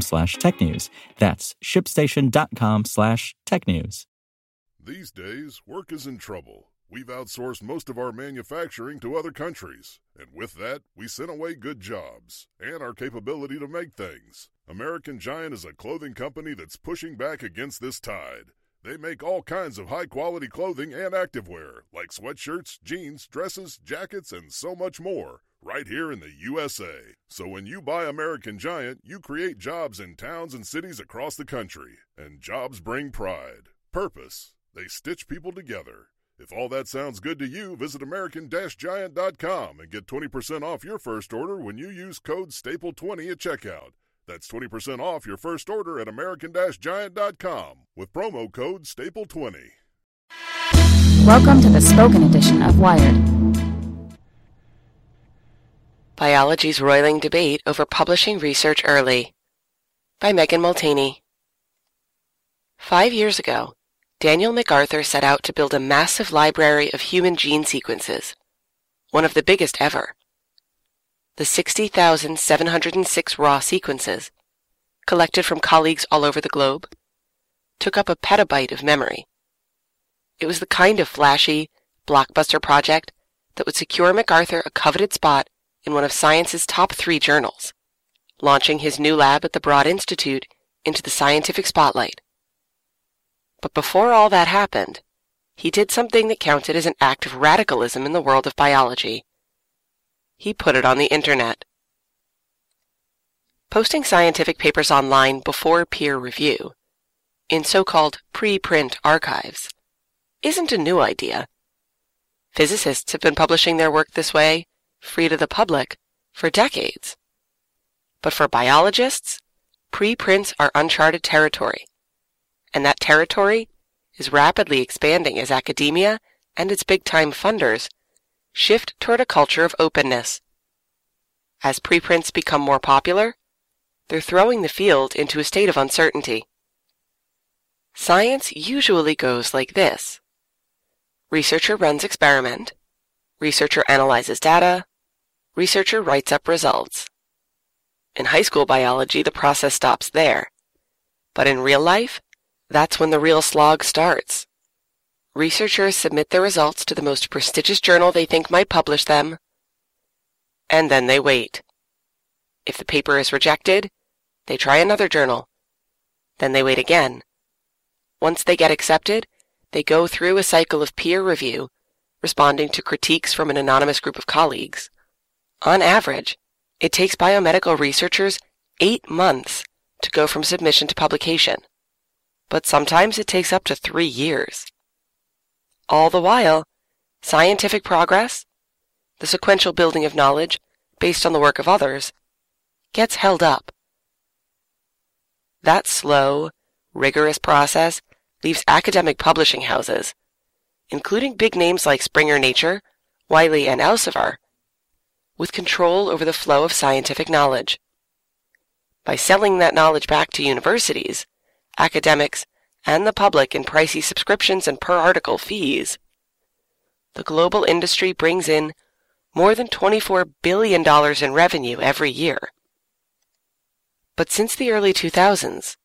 slash tech news. That's shipstation.com slash tech news. These days, work is in trouble. We've outsourced most of our manufacturing to other countries, and with that, we sent away good jobs and our capability to make things. American Giant is a clothing company that's pushing back against this tide. They make all kinds of high quality clothing and activewear, like sweatshirts, jeans, dresses, jackets, and so much more, right here in the USA. So when you buy American Giant, you create jobs in towns and cities across the country. And jobs bring pride, purpose. They stitch people together. If all that sounds good to you, visit American-Giant.com and get 20% off your first order when you use code STAPLE20 at checkout. That's 20% off your first order at American-Giant.com with promo code STAPLE20. Welcome to the spoken edition of Wired. Biology's roiling debate over publishing research early by Megan Molteni. Five years ago, Daniel MacArthur set out to build a massive library of human gene sequences, one of the biggest ever. The 60,706 raw sequences, collected from colleagues all over the globe, took up a petabyte of memory. It was the kind of flashy, blockbuster project that would secure MacArthur a coveted spot in one of science's top three journals, launching his new lab at the Broad Institute into the scientific spotlight. But before all that happened, he did something that counted as an act of radicalism in the world of biology. He put it on the internet. Posting scientific papers online before peer review, in so-called preprint archives, isn't a new idea. Physicists have been publishing their work this way, free to the public, for decades. But for biologists, preprints are uncharted territory and that territory is rapidly expanding as academia and its big-time funders shift toward a culture of openness. As preprints become more popular, they're throwing the field into a state of uncertainty. Science usually goes like this. Researcher runs experiment, researcher analyzes data, researcher writes up results. In high school biology, the process stops there. But in real life, that's when the real slog starts. Researchers submit their results to the most prestigious journal they think might publish them, and then they wait. If the paper is rejected, they try another journal. Then they wait again. Once they get accepted, they go through a cycle of peer review, responding to critiques from an anonymous group of colleagues. On average, it takes biomedical researchers eight months to go from submission to publication but sometimes it takes up to three years. All the while, scientific progress, the sequential building of knowledge based on the work of others, gets held up. That slow, rigorous process leaves academic publishing houses, including big names like Springer Nature, Wiley, and Elsevier, with control over the flow of scientific knowledge. By selling that knowledge back to universities, academics, and the public in pricey subscriptions and per article fees. The global industry brings in more than $24 billion in revenue every year. But since the early 2000s,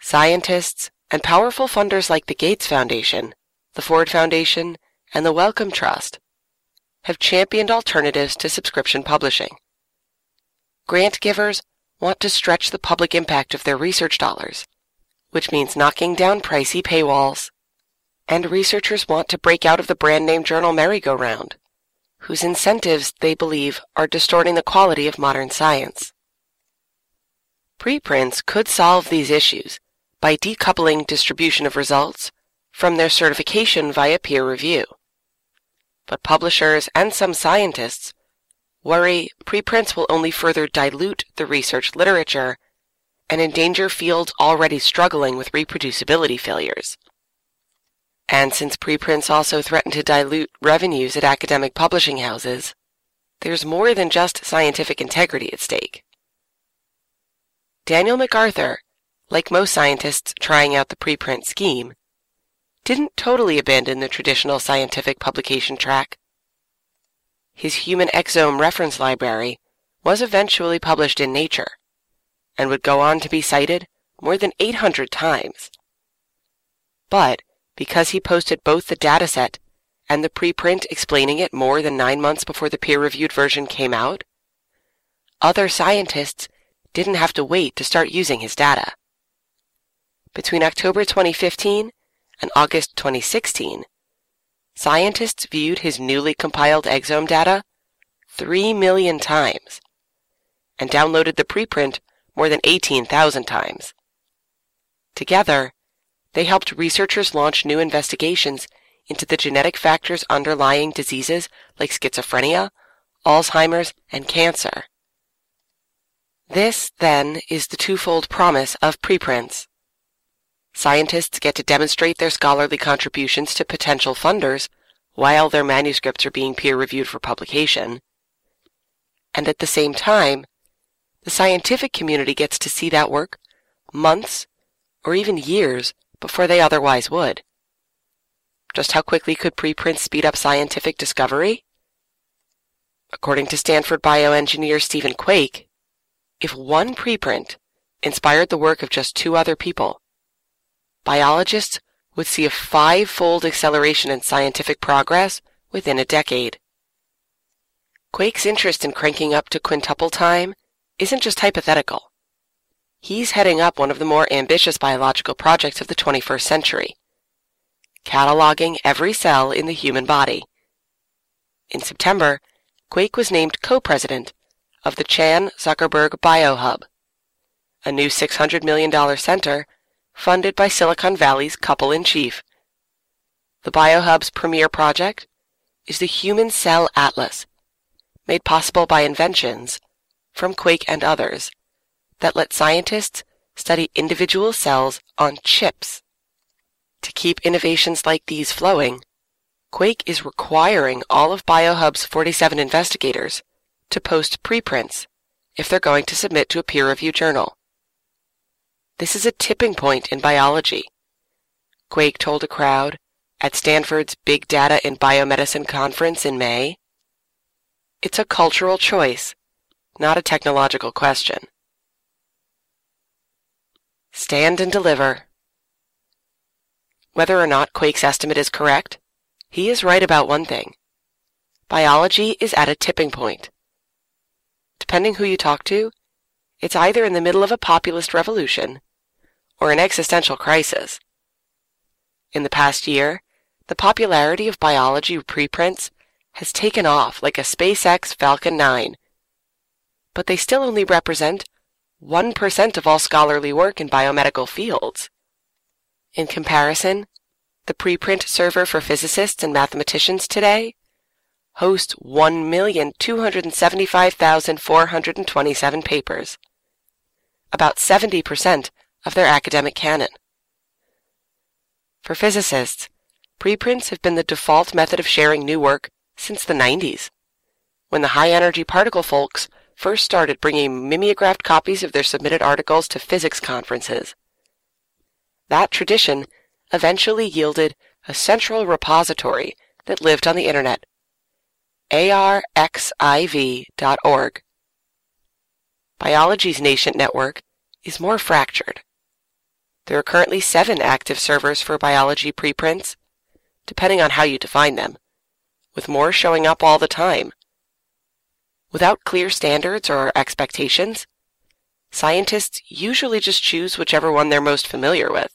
scientists and powerful funders like the Gates Foundation, the Ford Foundation, and the Wellcome Trust have championed alternatives to subscription publishing. Grant givers want to stretch the public impact of their research dollars which means knocking down pricey paywalls. And researchers want to break out of the brand name journal merry-go-round, whose incentives they believe are distorting the quality of modern science. Preprints could solve these issues by decoupling distribution of results from their certification via peer review. But publishers and some scientists worry preprints will only further dilute the research literature and endanger fields already struggling with reproducibility failures. And since preprints also threaten to dilute revenues at academic publishing houses, there's more than just scientific integrity at stake. Daniel MacArthur, like most scientists trying out the preprint scheme, didn't totally abandon the traditional scientific publication track. His human exome reference library was eventually published in Nature and would go on to be cited more than 800 times. But because he posted both the dataset and the preprint explaining it more than nine months before the peer-reviewed version came out, other scientists didn't have to wait to start using his data. Between October 2015 and August 2016, scientists viewed his newly compiled exome data 3 million times and downloaded the preprint more than 18,000 times. Together, they helped researchers launch new investigations into the genetic factors underlying diseases like schizophrenia, Alzheimer's, and cancer. This, then, is the twofold promise of preprints. Scientists get to demonstrate their scholarly contributions to potential funders while their manuscripts are being peer-reviewed for publication. And at the same time, the scientific community gets to see that work months or even years before they otherwise would. Just how quickly could preprints speed up scientific discovery? According to Stanford bioengineer Stephen Quake, if one preprint inspired the work of just two other people, biologists would see a five-fold acceleration in scientific progress within a decade. Quake's interest in cranking up to quintuple time isn't just hypothetical. He's heading up one of the more ambitious biological projects of the 21st century, cataloging every cell in the human body. In September, Quake was named co-president of the Chan Zuckerberg BioHub, a new $600 million center funded by Silicon Valley's couple-in-chief. The BioHub's premier project is the Human Cell Atlas, made possible by inventions from Quake and others that let scientists study individual cells on chips. To keep innovations like these flowing, Quake is requiring all of BioHub's 47 investigators to post preprints if they're going to submit to a peer-reviewed journal. This is a tipping point in biology. Quake told a crowd at Stanford's Big Data in Biomedicine conference in May. It's a cultural choice, not a technological question. Stand and deliver. Whether or not Quake's estimate is correct, he is right about one thing. Biology is at a tipping point. Depending who you talk to, it's either in the middle of a populist revolution or an existential crisis. In the past year, the popularity of biology preprints has taken off like a SpaceX Falcon 9, but they still only represent 1% of all scholarly work in biomedical fields. In comparison, the preprint server for physicists and mathematicians today hosts 1,275,427 papers, about 70% of their academic canon. For physicists, preprints have been the default method of sharing new work since the 90s, when the high-energy particle folks first started bringing mimeographed copies of their submitted articles to physics conferences. That tradition eventually yielded a central repository that lived on the internet, arxiv.org. Biology's nascent network is more fractured. There are currently seven active servers for biology preprints, depending on how you define them, with more showing up all the time. Without clear standards or expectations, scientists usually just choose whichever one they're most familiar with.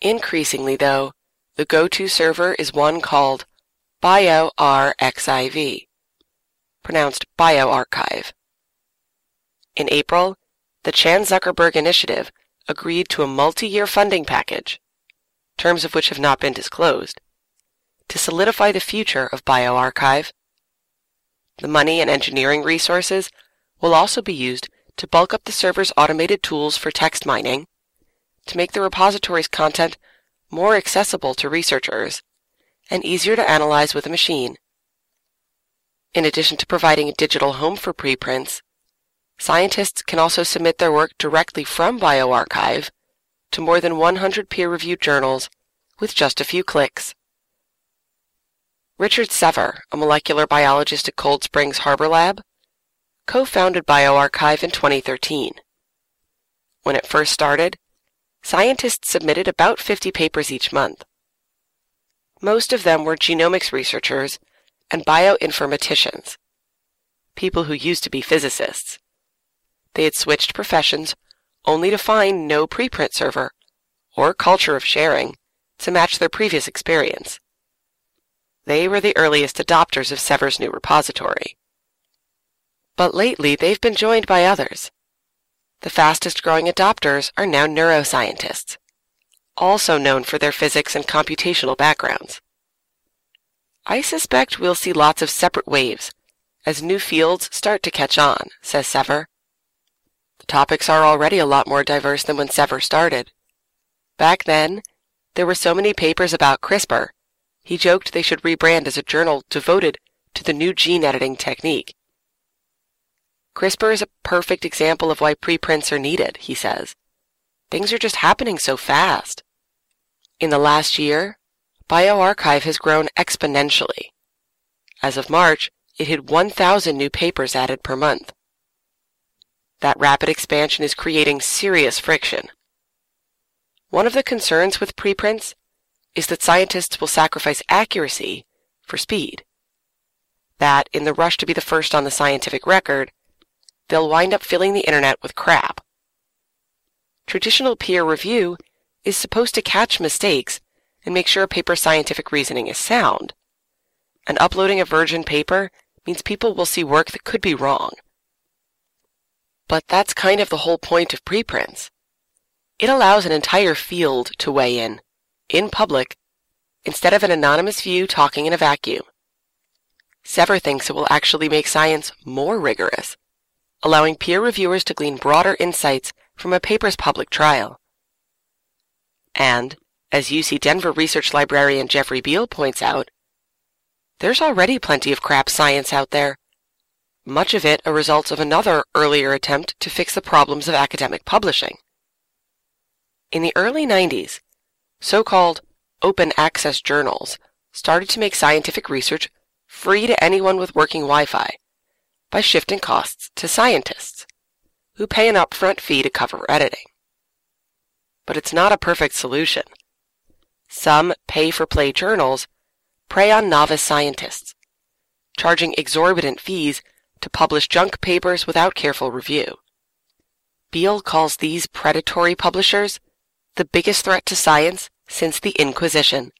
Increasingly, though, the go-to server is one called BioRxiv, pronounced BioArchive. In April, the Chan Zuckerberg Initiative agreed to a multi-year funding package, terms of which have not been disclosed, to solidify the future of bioRxiv. The money and engineering resources will also be used to bulk up the server's automated tools for text mining, to make the repository's content more accessible to researchers, and easier to analyze with a machine. In addition to providing a digital home for preprints, scientists can also submit their work directly from bioRxiv to more than 100 peer-reviewed journals with just a few clicks. Richard Sever, a molecular biologist at Cold Springs Harbor Lab, co-founded bioRxiv in 2013. When it first started, scientists submitted about 50 papers each month. Most of them were genomics researchers and bioinformaticians, people who used to be physicists. They had switched professions only to find no preprint server or culture of sharing to match their previous experience. They were the earliest adopters of Sever's new repository. But lately they've been joined by others. The fastest growing adopters are now neuroscientists, also known for their physics and computational backgrounds. I suspect we'll see lots of separate waves as new fields start to catch on, says Sever. The topics are already a lot more diverse than when Sever started. Back then, there were so many papers about CRISPR, he joked they should rebrand as a journal devoted to the new gene editing technique. CRISPR is a perfect example of why preprints are needed, he says. Things are just happening so fast. In the last year, bioRxiv has grown exponentially. As of March, it had 1,000 new papers added per month. That rapid expansion is creating serious friction. One of the concerns with preprints is that scientists will sacrifice accuracy for speed. That, in the rush to be the first on the scientific record, they'll wind up filling the internet with crap. Traditional peer review is supposed to catch mistakes and make sure a paper's scientific reasoning is sound. And uploading a virgin paper means people will see work that could be wrong. But that's kind of the whole point of preprints. It allows an entire field to weigh in, in public, instead of an anonymous view talking in a vacuum. Sever thinks it will actually make science more rigorous, allowing peer reviewers to glean broader insights from a paper's public trial. And, as UC Denver research librarian Jeffrey Beall points out, there's already plenty of crap science out there, much of it a result of another earlier attempt to fix the problems of academic publishing. In the early 90s, so-called open access journals started to make scientific research free to anyone with working Wi-Fi by shifting costs to scientists, who pay an upfront fee to cover editing. But it's not a perfect solution. Some pay-for-play journals prey on novice scientists, charging exorbitant fees to publish junk papers without careful review. Beall calls these predatory publishers the biggest threat to science since the Inquisition.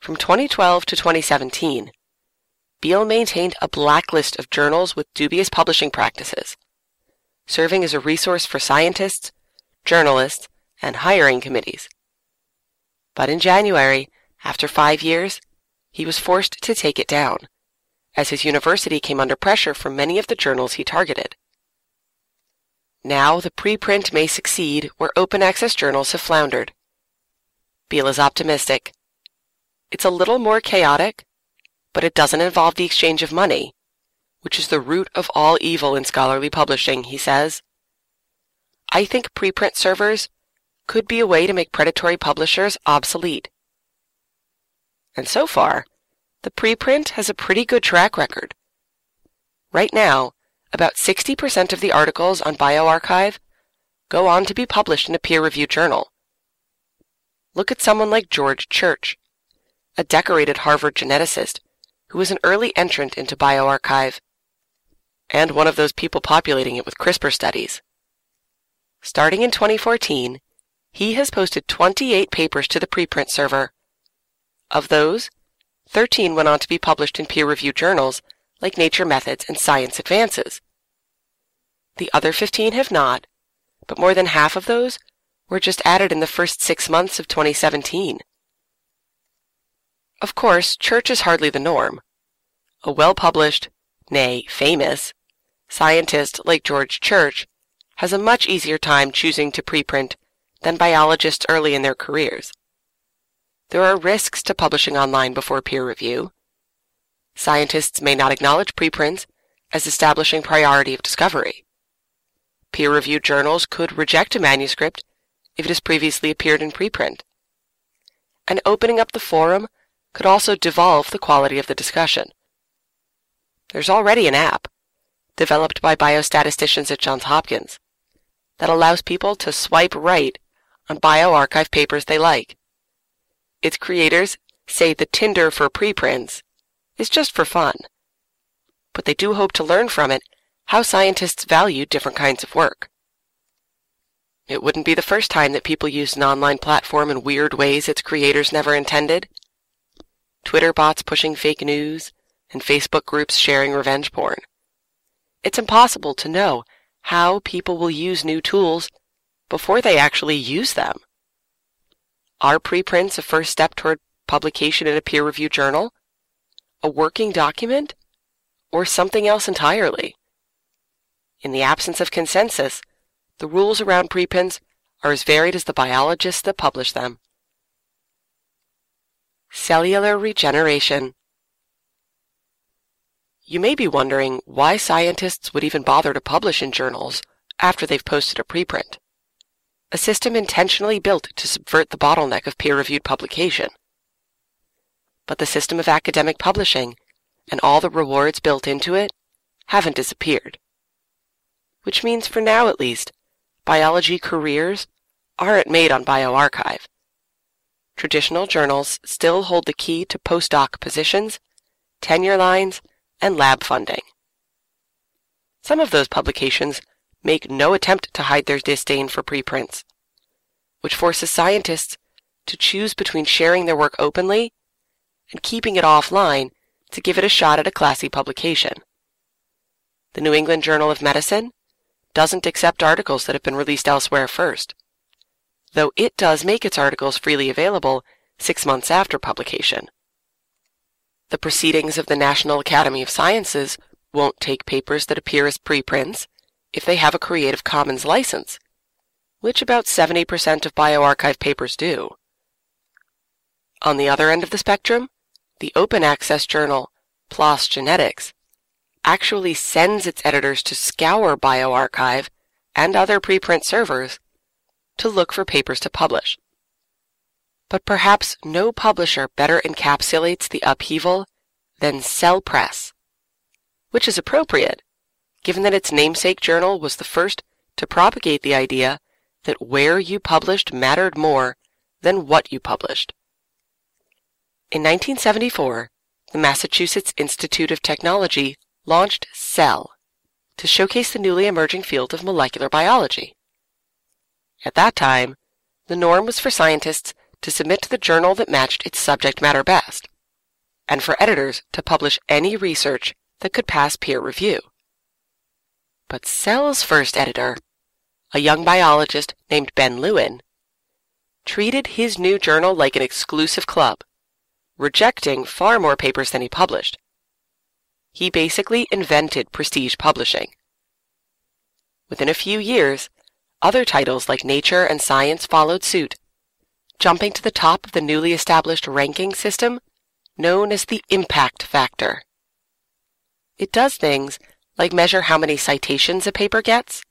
From 2012 to 2017, Beall maintained a blacklist of journals with dubious publishing practices, serving as a resource for scientists, journalists, and hiring committees. But in January, after five years, he was forced to take it down, as his university came under pressure from many of the journals he targeted. Now the preprint may succeed where open access journals have floundered. Beall is optimistic. It's a little more chaotic, but it doesn't involve the exchange of money, which is the root of all evil in scholarly publishing, he says. I think preprint servers could be a way to make predatory publishers obsolete. And so far, the preprint has a pretty good track record. Right now, about 60% of the articles on bioRxiv go on to be published in a peer-reviewed journal. Look at someone like George Church, a decorated Harvard geneticist who was an early entrant into bioRxiv, and one of those people populating it with CRISPR studies. Starting in 2014, he has posted 28 papers to the preprint server. Of those, 13 went on to be published in peer-reviewed journals like Nature Methods and Science Advances. The other 15 have not, but more than half of those were just added in the first six months of 2017. Of course, Church is hardly the norm. A well-published, nay, famous, scientist like George Church has a much easier time choosing to preprint than biologists early in their careers. There are risks to publishing online before peer review. Scientists may not acknowledge preprints as establishing priority of discovery. Peer-reviewed journals could reject a manuscript if it has previously appeared in preprint. And opening up the forum could also devolve the quality of the discussion. There's already an app, developed by biostatisticians at Johns Hopkins, that allows people to swipe right on bioRxiv papers they like. Its creators say the Tinder for preprints is just for fun. But they do hope to learn from it how scientists value different kinds of work. It wouldn't be the first time that people used an online platform in weird ways its creators never intended. Twitter bots pushing fake news, and Facebook groups sharing revenge porn. It's impossible to know how people will use new tools before they actually use them. Are preprints a first step toward publication in a peer-reviewed journal? A working document? Or something else entirely? In the absence of consensus, the rules around preprints are as varied as the biologists that publish them. Cellular regeneration. You may be wondering why scientists would even bother to publish in journals after they've posted a preprint a system intentionally built to subvert the bottleneck of peer-reviewed publication. But the system of academic publishing and all the rewards built into it haven't disappeared. Which means for now at least, biology careers aren't made on bioRxiv. Traditional journals still hold the key to postdoc positions, tenure lines, and lab funding. Some of those publications make no attempt to hide their disdain for preprints, which forces scientists to choose between sharing their work openly and keeping it offline to give it a shot at a classy publication. The New England Journal of Medicine doesn't accept articles that have been released elsewhere first, though it does make its articles freely available six months after publication. The Proceedings of the National Academy of Sciences won't take papers that appear as preprints if they have a Creative Commons license, which about 70% of bioRxiv papers do. On the other end of the spectrum, the open access journal PLOS Genetics actually sends its editors to scour bioRxiv and other preprint servers to look for papers to publish. But perhaps no publisher better encapsulates the upheaval than Cell Press, which is appropriate given that its namesake journal was the first to propagate the idea that where you published mattered more than what you published. In 1974, the Massachusetts Institute of Technology launched Cell to showcase the newly emerging field of molecular biology. At that time, the norm was for scientists to submit to the journal that matched its subject matter best, and for editors to publish any research that could pass peer review. But Cell's first editor, a young biologist named Ben Lewin, treated his new journal like an exclusive club, rejecting far more papers than he published. He basically invented prestige publishing. Within a few years, other titles like Nature and Science followed suit, jumping to the top of the newly established ranking system known as the impact factor. It does things like measure how many citations a paper gets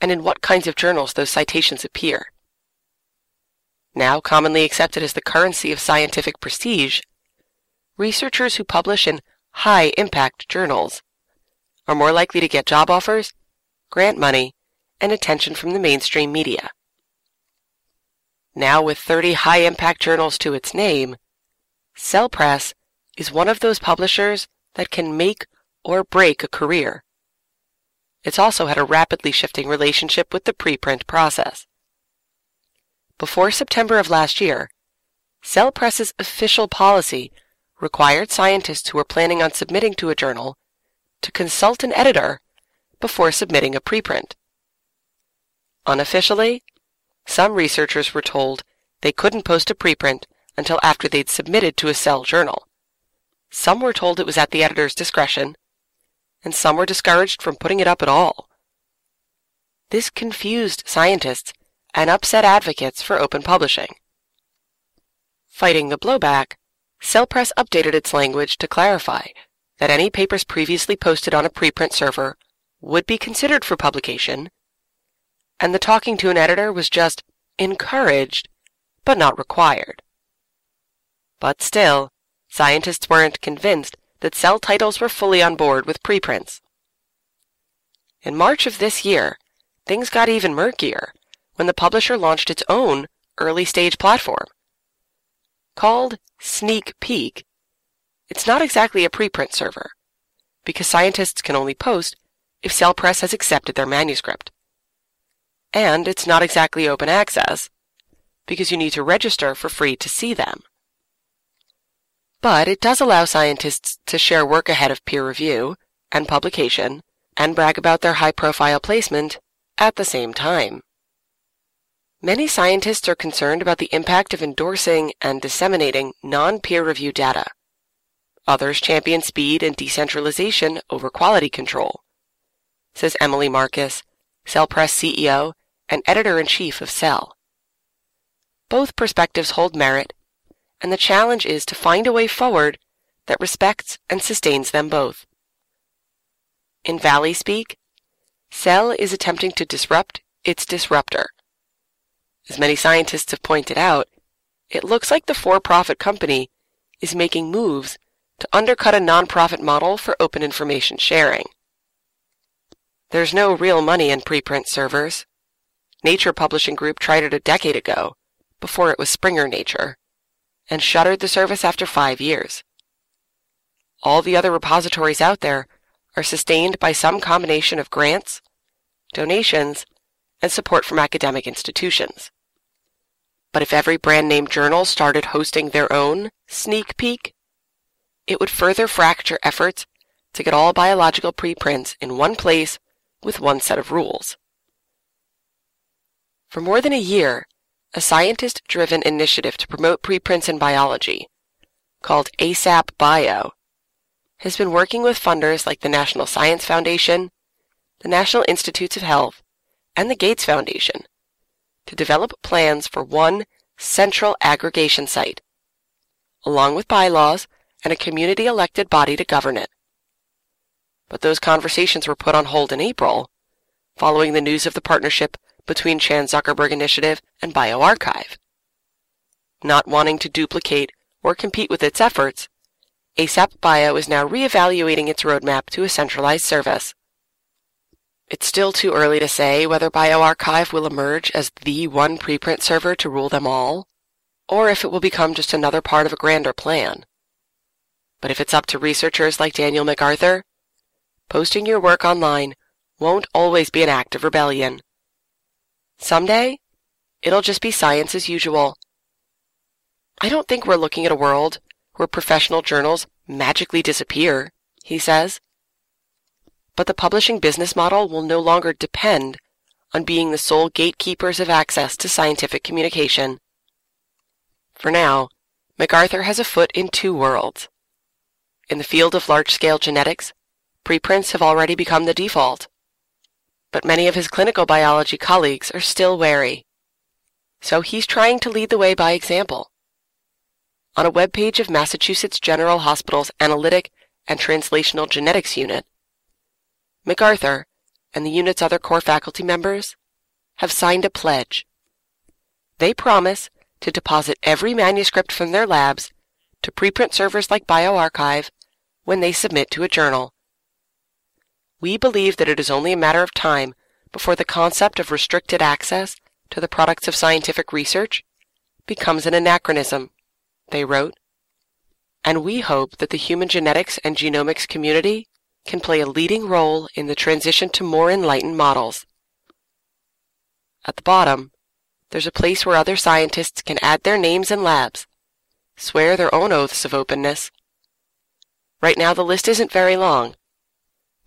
and in what kinds of journals those citations appear. Now commonly accepted as the currency of scientific prestige, researchers who publish in high-impact journals are more likely to get job offers, grant money, and attention from the mainstream media. Now with 30 high-impact journals to its name, Cell Press is one of those publishers that can make or break a career. It's also had a rapidly shifting relationship with the preprint process. Before September of last year, Cell Press's official policy required scientists who were planning on submitting to a journal to consult an editor before submitting a preprint. Unofficially, some researchers were told they couldn't post a preprint until after they'd submitted to a Cell journal. Some were told it was at the editor's discretion, and some were discouraged from putting it up at all. This confused scientists and upset advocates for open publishing. Fighting the blowback, Cell Press updated its language to clarify that any papers previously posted on a preprint server would be considered for publication, and the talking to an editor was just encouraged, but not required. But still, scientists weren't convinced that Cell titles were fully on board with preprints. In March of this year, things got even murkier when the publisher launched its own early stage platform. Called Sneak Peek, it's not exactly a preprint server, because scientists can only post if Cell Press has accepted their manuscript. And it's not exactly open access, because you need to register for free to see them. But it does allow scientists to share work ahead of peer review and publication and brag about their high profile placement at the same time. Many scientists are concerned about the impact of endorsing and disseminating non-peer reviewed data. Others champion speed and decentralization over quality control, says Emily Marcus, Cell Press CEO and editor-in-chief of Cell. Both perspectives hold merit, and the challenge is to find a way forward that respects and sustains them both. In Valley speak, Cell is attempting to disrupt its disruptor. As many scientists have pointed out, it looks like the for-profit company is making moves to undercut a nonprofit model for open information sharing. There's no real money in preprint servers. Nature Publishing Group tried it a decade ago, before it was Springer Nature, and shuttered the service after five years. All the other repositories out there are sustained by some combination of grants, donations, and support from academic institutions. But if every brand name journal started hosting their own sneak peek, it would further fracture efforts to get all biological preprints in one place with one set of rules. For more than a year, a scientist driven initiative to promote preprints in biology, called ASAP Bio, has been working with funders like the National Science Foundation, the National Institutes of Health, and the Gates Foundation to develop plans for one central aggregation site, along with bylaws and a community elected body to govern it. But those conversations were put on hold in April, following the news of the partnership between Chan Zuckerberg Initiative and bioRxiv. Not wanting to duplicate or compete with its efforts, ASAP Bio is now reevaluating its roadmap to a centralized service. It's still too early to say whether bioRxiv will emerge as the one preprint server to rule them all, or if it will become just another part of a grander plan. But if it's up to researchers like Daniel MacArthur, posting your work online won't always be an act of rebellion. Someday, it'll just be science as usual. I don't think we're looking at a world where professional journals magically disappear, he says. But the publishing business model will no longer depend on being the sole gatekeepers of access to scientific communication. For now, MacArthur has a foot in two worlds. In the field of large-scale genetics, preprints have already become the default. But many of his clinical biology colleagues are still wary. So he's trying to lead the way by example. On a web page of Massachusetts General Hospital's Analytic and Translational Genetics Unit, MacArthur and the unit's other core faculty members have signed a pledge. They promise to deposit every manuscript from their labs to preprint servers like bioRxiv when they submit to a journal. We believe that it is only a matter of time before the concept of restricted access to the products of scientific research becomes an anachronism they wrote, and we hope that the human genetics and genomics community can play a leading role in the transition to more enlightened models. At the bottom, there's a place where other scientists can add their names and labs, swear their own oaths of openness. Right now the list isn't very long,